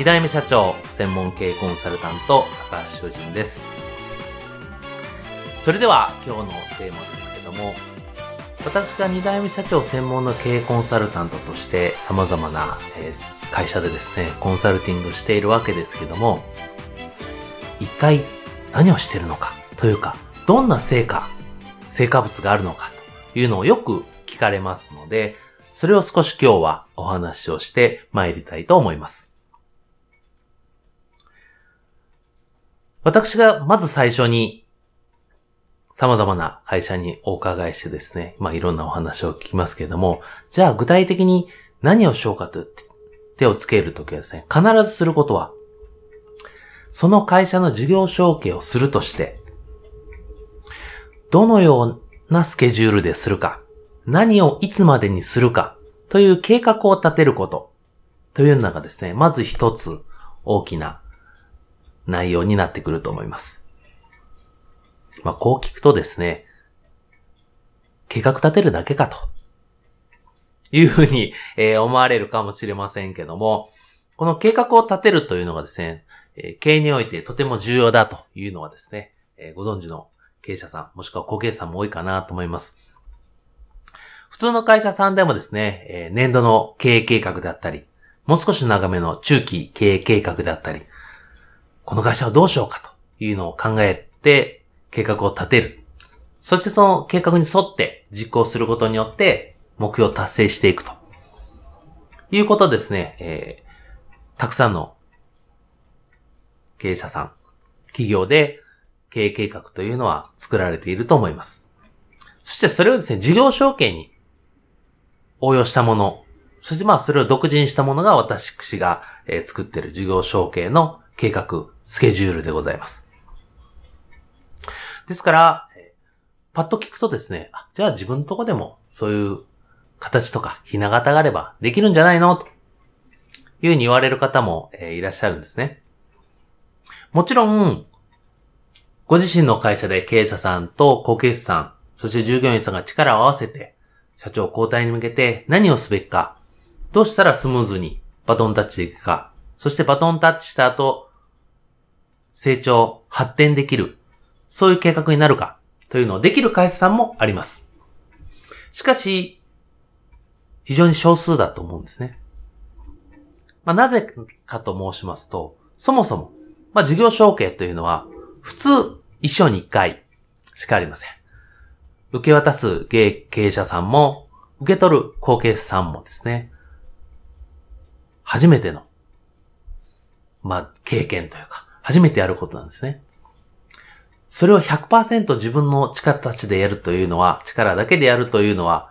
2代目社長専門経営コンサルタント高橋修人ですそれでは今日のテーマですけども私が2代目社長専門の経営コンサルタントとして様々な、え会社でですね、コンサルティングしているわけですけども、一体何をしてるのかというか、どんな成果、成果物があるのかというのをよく聞かれますので、それを少し今日はお話をして参りたいと思います。私がまず最初に様々な会社にお伺いしてですね、まあいろんなお話を聞きますけれども、じゃあ具体的に何をしようかと手をつけるときはですね、必ずすることは、その会社の事業承継をするとして、どのようなスケジュールでするか、何をいつまでにするか、という計画を立てること、というのがですね、まず一つ大きな内容になってくると思います。まあ、こう聞くとですね、計画立てるだけかと、いうふうに、えー、思われるかもしれませんけども、この計画を立てるというのがですね、えー、経営においてとても重要だというのはですね、えー、ご存知の経営者さん、もしくは後継者さんも多いかなと思います。普通の会社さんでもですね、えー、年度の経営計画であったり、もう少し長めの中期経営計画であったり、この会社をどうしようかというのを考えて計画を立てる。そしてその計画に沿って実行することによって目標を達成していくと。いうことですね、えー、たくさんの経営者さん、企業で経営計画というのは作られていると思います。そしてそれをですね、事業承継に応用したもの、そしてまあそれを独自にしたものが私が、えー、作っている事業承継の計画、スケジュールでございます。ですから、パッと聞くとですね、じゃあ自分のとこでもそういう形とかひな形があればできるんじゃないの？というふうに言われる方も、えー、いらっしゃるんですね。もちろん、ご自身の会社で経営者さんと後継者さん、そして従業員さんが力を合わせて、社長交代に向けて何をすべきか、どうしたらスムーズにバトンタッチでいくか、そしてバトンタッチした後、成長、発展できる、そういう計画になるか、というのをできる会社さんもあります。しかし、非常に少数だと思うんですね。まあ、なぜかと申しますと、そもそも、まあ、事業承継というのは、普通、一生に一回しかありません。受け渡す経営者さんも、受け取る後継者さんもですね、初めての、まあ、経験というか、初めてやることなんですね。それを100%自分の力たちでやるというのは、力だけでやるというのは、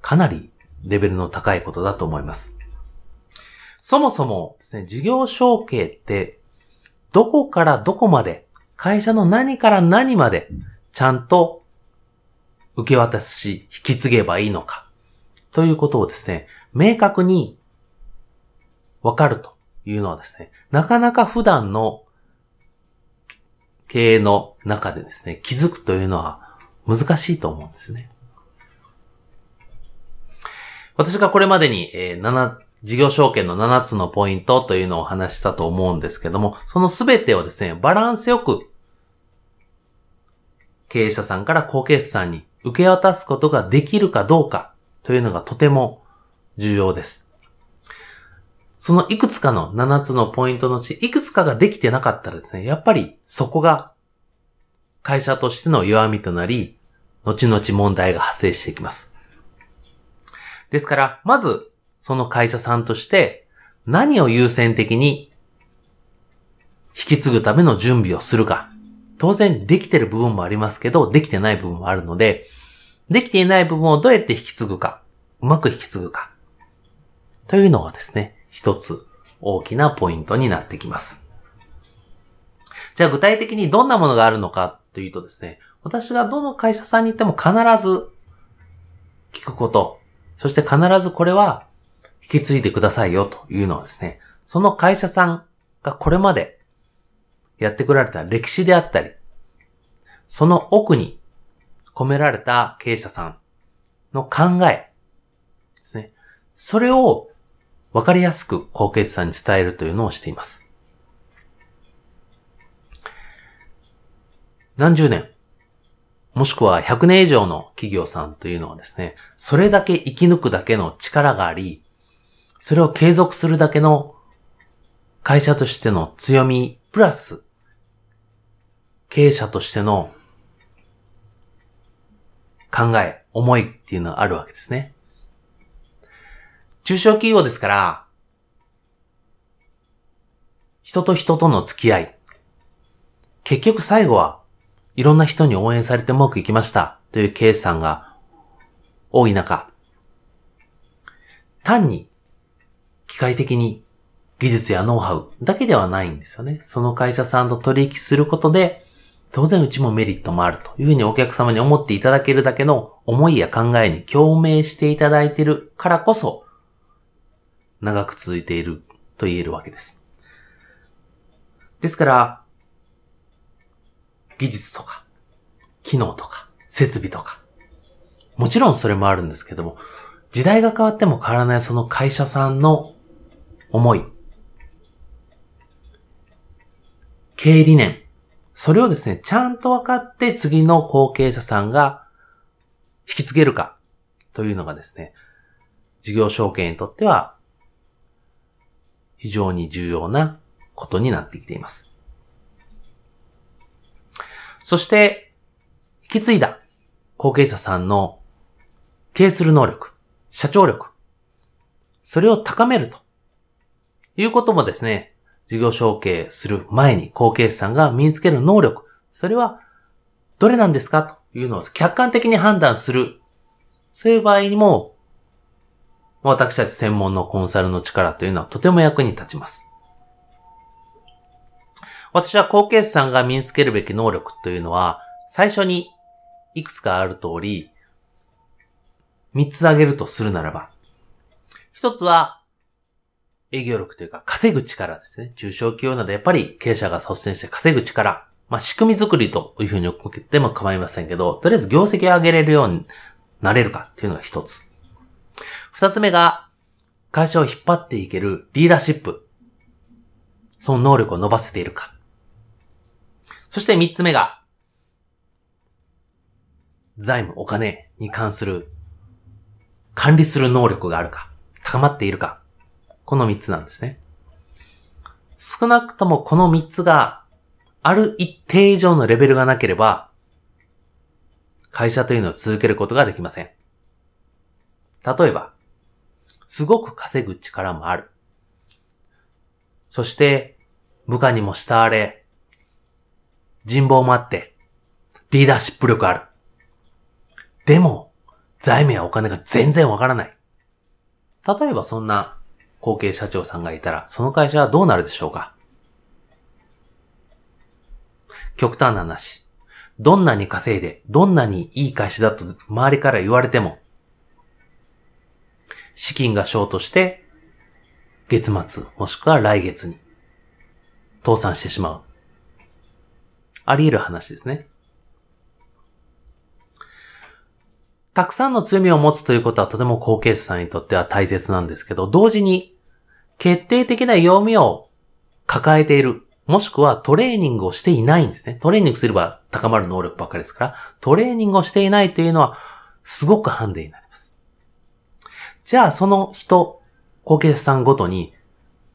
かなりレベルの高いことだと思います。そもそもですね、事業承継って、どこからどこまで、会社の何から何まで、ちゃんと受け渡すし、引き継げばいいのか、ということをですね、明確にわかるというのはですね、なかなか普段の経営の中でですね、気づくというのは難しいと思うんですね。私がこれまでに、えー、7、事業証券の7つのポイントというのをお話したと思うんですけども、そのすべてをですね、バランスよく、経営者さんから後継者さんに受け渡すことができるかどうかというのがとても重要です。そのいくつかの7つのポイントのうち、いくつかができてなかったらですね、やっぱりそこが会社としての弱みとなり、後々問題が発生していきます。ですから、まず、その会社さんとして、何を優先的に引き継ぐための準備をするか。当然、できてる部分もありますけど、できてない部分もあるので、できていない部分をどうやって引き継ぐか、うまく引き継ぐか。というのがですね、一つ大きなポイントになってきます。じゃあ具体的にどんなものがあるのかというとですね、私がどの会社さんに行っても必ず聞くこと、そして必ずこれは引き継いでくださいよというのはですね、その会社さんがこれまでやってこられた歴史であったり、その奥に込められた経営者さんの考えですね。それをわかりやすく後継者さんに伝えるというのをしています。何十年、もしくは100年以上の企業さんというのはですね、それだけ生き抜くだけの力があり、それを継続するだけの会社としての強み、プラス、経営者としての考え、思いっていうのがあるわけですね。中小企業ですから、人と人との付き合い。結局最後はいろんな人に応援されてうまくいきましたというケースさんが多い中、単に機械的に技術やノウハウだけではないんですよね。その会社さんと取引することで、当然うちもメリットもあるというふうにお客様に思っていただけるだけの思いや考えに共鳴していただいているからこそ、長く続いていると言えるわけです。ですから、技術とか、機能とか、設備とか。もちろんそれもあるんですけども、時代が変わっても変わらないその会社さんの思い、経営理念、それをですね、ちゃんと分かって次の後継者さんが引き継げるかというのがですね、事業承継にとっては非常に重要なことになってきています。そして、引き継いだ後継者さんの経営する能力、社長力、それを高めるということもですね、事業承継する前に後継者さんが身につける能力、それはどれなんですかというのを客観的に判断する。そういう場合にも、私たち専門のコンサルの力というのはとても役に立ちます。私は後継者さんが身につけるべき能力というのは、最初にいくつかある通り、三つ挙げるとするならば、一つは、営業力というか稼ぐ力ですね。中小企業などやっぱり経営者が率先して稼ぐ力。まあ仕組み作りというふうに思っても構いませんけど、とりあえず業績を上げれるようになれるかっていうのが一つ。二つ目が、会社を引っ張っていけるリーダーシップ。その能力を伸ばせているか。そして三つ目が、財務、お金に関する管理する能力があるか、高まっているか、この三つなんですね。少なくともこの三つがある一定以上のレベルがなければ、会社というのを続けることができません。例えば、すごく稼ぐ力もある。そして、部下にも慕われ、人望もあって、リーダーシップ力ある。でも、財務やお金が全然わからない。例えばそんな後継社長さんがいたら、その会社はどうなるでしょうか？極端な話。どんなに稼いで、どんなにいい会社だと周りから言われても、資金がショートして、月末もしくは来月に倒産してしまう。あり得る話ですね。たくさんの強みを持つということはとても後継者さんにとっては大切なんですけど、同時に決定的な弱みを抱えている、もしくはトレーニングをしていないんですね。トレーニングすれば高まる能力ばっかりですから、トレーニングをしていないというのはすごくハンデになります。じゃあその人、後継者さんごとに、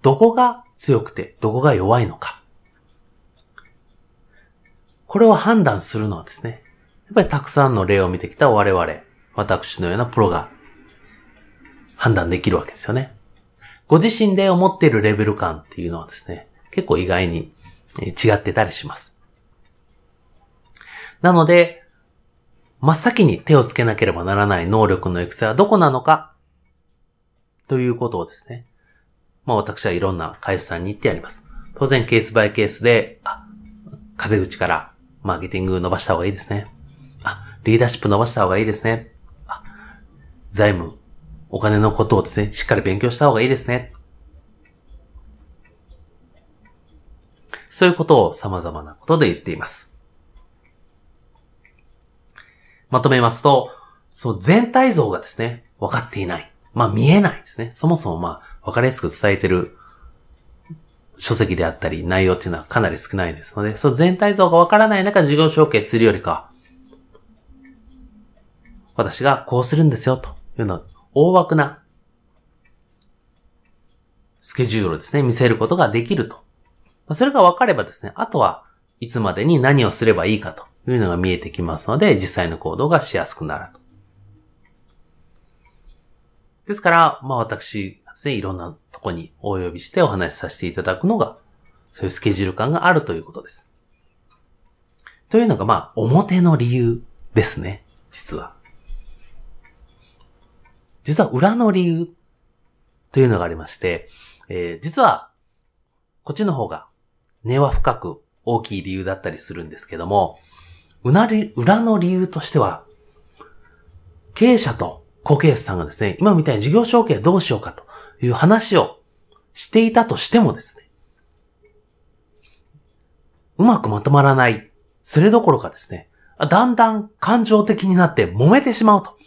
どこが強くて、どこが弱いのか。これを判断するのはですね、やっぱりたくさんの例を見てきた我々、私のようなプロが判断できるわけですよね。ご自身で思っているレベル感っていうのはですね、結構意外に違ってたりします。なので、真っ先に手をつけなければならない能力の育成はどこなのかということをですね。まあ私はいろんな会社さんに行ってやります。当然ケースバイケースで、あ、風口からマーケティング伸ばした方がいいですね。あ、リーダーシップ伸ばした方がいいですね。あ、財務、お金のことをですね、しっかり勉強した方がいいですね。そういうことを様々なことで言っています。まとめますと、そう、全体像がですね、分かっていない。まあ見えないですね。そもそもまあ、分かりやすく伝えてる書籍であったり内容っていうのはかなり少ないですので、その全体像がわからない中事業承継するよりか、私がこうするんですよというのは大枠なスケジュールをですね、見せることができると。それが分かればですね、あとはいつまでに何をすればいいかというのが見えてきますので、実際の行動がしやすくなると。ですから、まあ私ですね、いろんなとこにお呼びしてお話しさせていただくのが、そういうスケジュール感があるということです。というのが、まあ、表の理由ですね、実は。実は裏の理由というのがありまして、えー、実は、こっちの方が根は深く大きい理由だったりするんですけども、うなり裏の理由としては、経営者と後継者さんがですね、今みたいに事業承継どうしようかという話をしていたとしてもですね、うまくまとまらない、それどころかですね、だんだん感情的になって揉めてしまうと。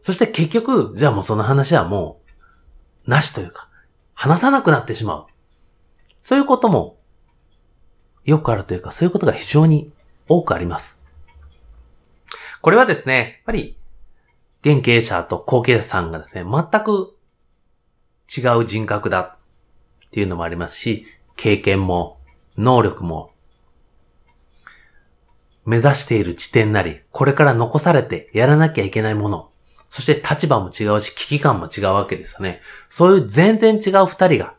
そして結局、じゃあもうその話はもう、なしというか、話さなくなってしまう。そういうことも、よくあるというか、そういうことが非常に多くあります。これはですね、やっぱり、現経営者と後継者さんがですね、全く違う人格だっていうのもありますし、経験も、能力も、目指している地点なり、これから残されてやらなきゃいけないもの、そして立場も違うし、危機感も違うわけですよね。そういう全然違う二人が、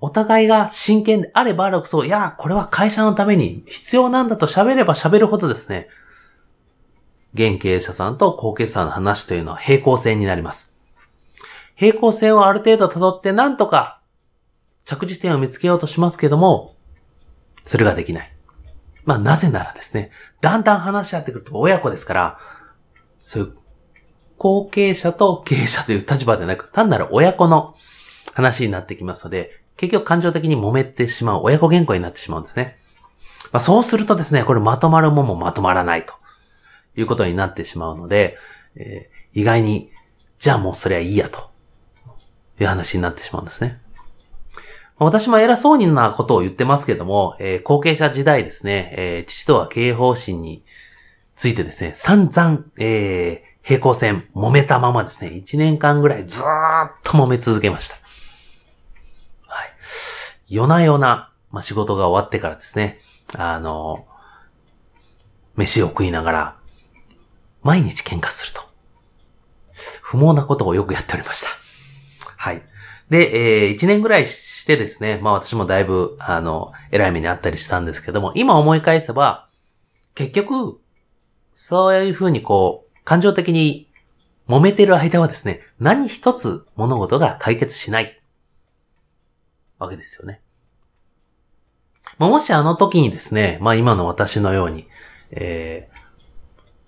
お互いが真剣であればあるほど、いや、これは会社のために必要なんだと喋れば喋るほどですね、現経営者さんと後継者さんの話というのは平行線になります。平行線をある程度辿ってなんとか着地点を見つけようとしますけども、それができない。まあなぜならですね、だんだん話し合ってくると親子ですから、そういう後継者と経営者という立場でなく、単なる親子の話になってきますので、結局感情的に揉めてしまう親子喧嘩になってしまうんですね。まあ、そうするとですね、これまとまるもんもまとまらないと。いうことになってしまうので、えー、意外に、じゃあもうそれはいいやと、いう話になってしまうんですね。私も偉そうになことを言ってますけども、えー、後継者時代ですね、えー、父とは経営方針についてですね、散々、えー、平行線、揉めたままですね、1年間ぐらいずーっと揉め続けました。はい。夜な夜な、まあ、仕事が終わってからですね、あの、飯を食いながら、毎日喧嘩すると。不毛なことをよくやっておりました。はい。で、えー、一年ぐらいしてですね、まあ私もだいぶ、あの、偉い目にあったりしたんですけども、今思い返せば、結局、そういうふうにこう、感情的に揉めてる間はですね、何一つ物事が解決しない。わけですよね。まあ、もしあの時にですね、まあ今の私のように、え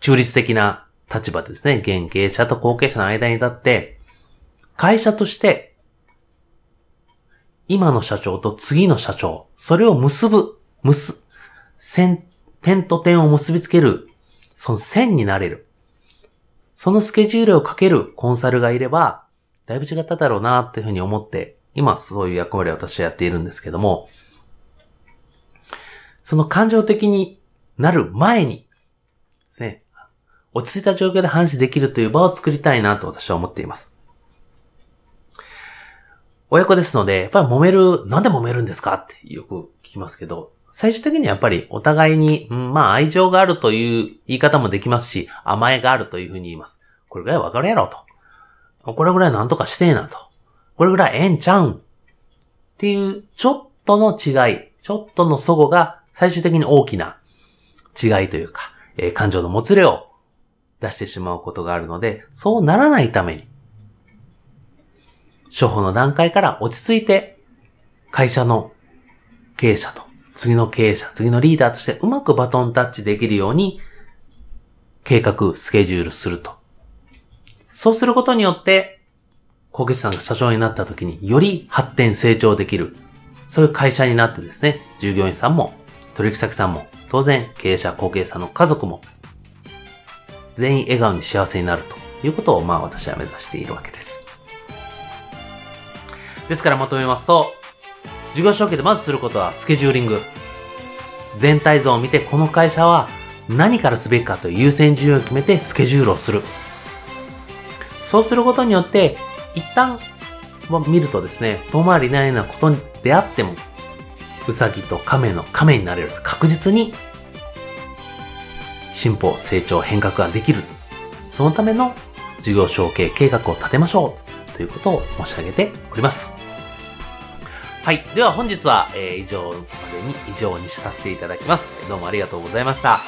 中立的な立場ですね、現経営者と後継者の間に立って、会社として、今の社長と次の社長、それを結ぶ、結、線、点と点を結びつける、その線になれる。そのスケジュールをかけるコンサルがいれば、だいぶ違っただろうな、というふうに思って、今そういう役割を私はやっているんですけども、その感情的になる前に、落ち着いた状況で話できるという場を作りたいなと私は思っています。親子ですので、やっぱり揉める、なんで揉めるんですかってよく聞きますけど、最終的にはやっぱりお互いに、うん、まあ愛情があるという言い方もできますし、甘えがあるというふうに言います。これぐらいわかるやろと。これぐらいなんとかしてえなと。これぐらいええんちゃうん。っていう、ちょっとの違い、ちょっとの祖語が最終的に大きな違いというか、えー、感情のもつれを出してしまうことがあるので、そうならないために、処方の段階から落ち着いて、会社の経営者と、次の経営者、次のリーダーとしてうまくバトンタッチできるように、計画、スケジュールすると。そうすることによって、小口さんが社長になった時により発展成長できる。そういう会社になってですね、従業員さんも、取引先さんも、当然経営者、後継者の家族も、全員笑顔に幸せになるということを、まあ私は目指しているわけです。ですからまとめますと、事業承継でまずすることはスケジューリング。全体像を見てこの会社は何からすべきかという優先順位を決めてスケジュールをする。そうすることによって、一旦見るとですね、遠回りないようなことであっても、うさぎと亀の亀になれる確実に進歩、成長、変革ができる。そのための事業承継計画を立てましょうということを申し上げております。はい。では本日は、えー、以上までに以上にさせていただきます。どうもありがとうございました。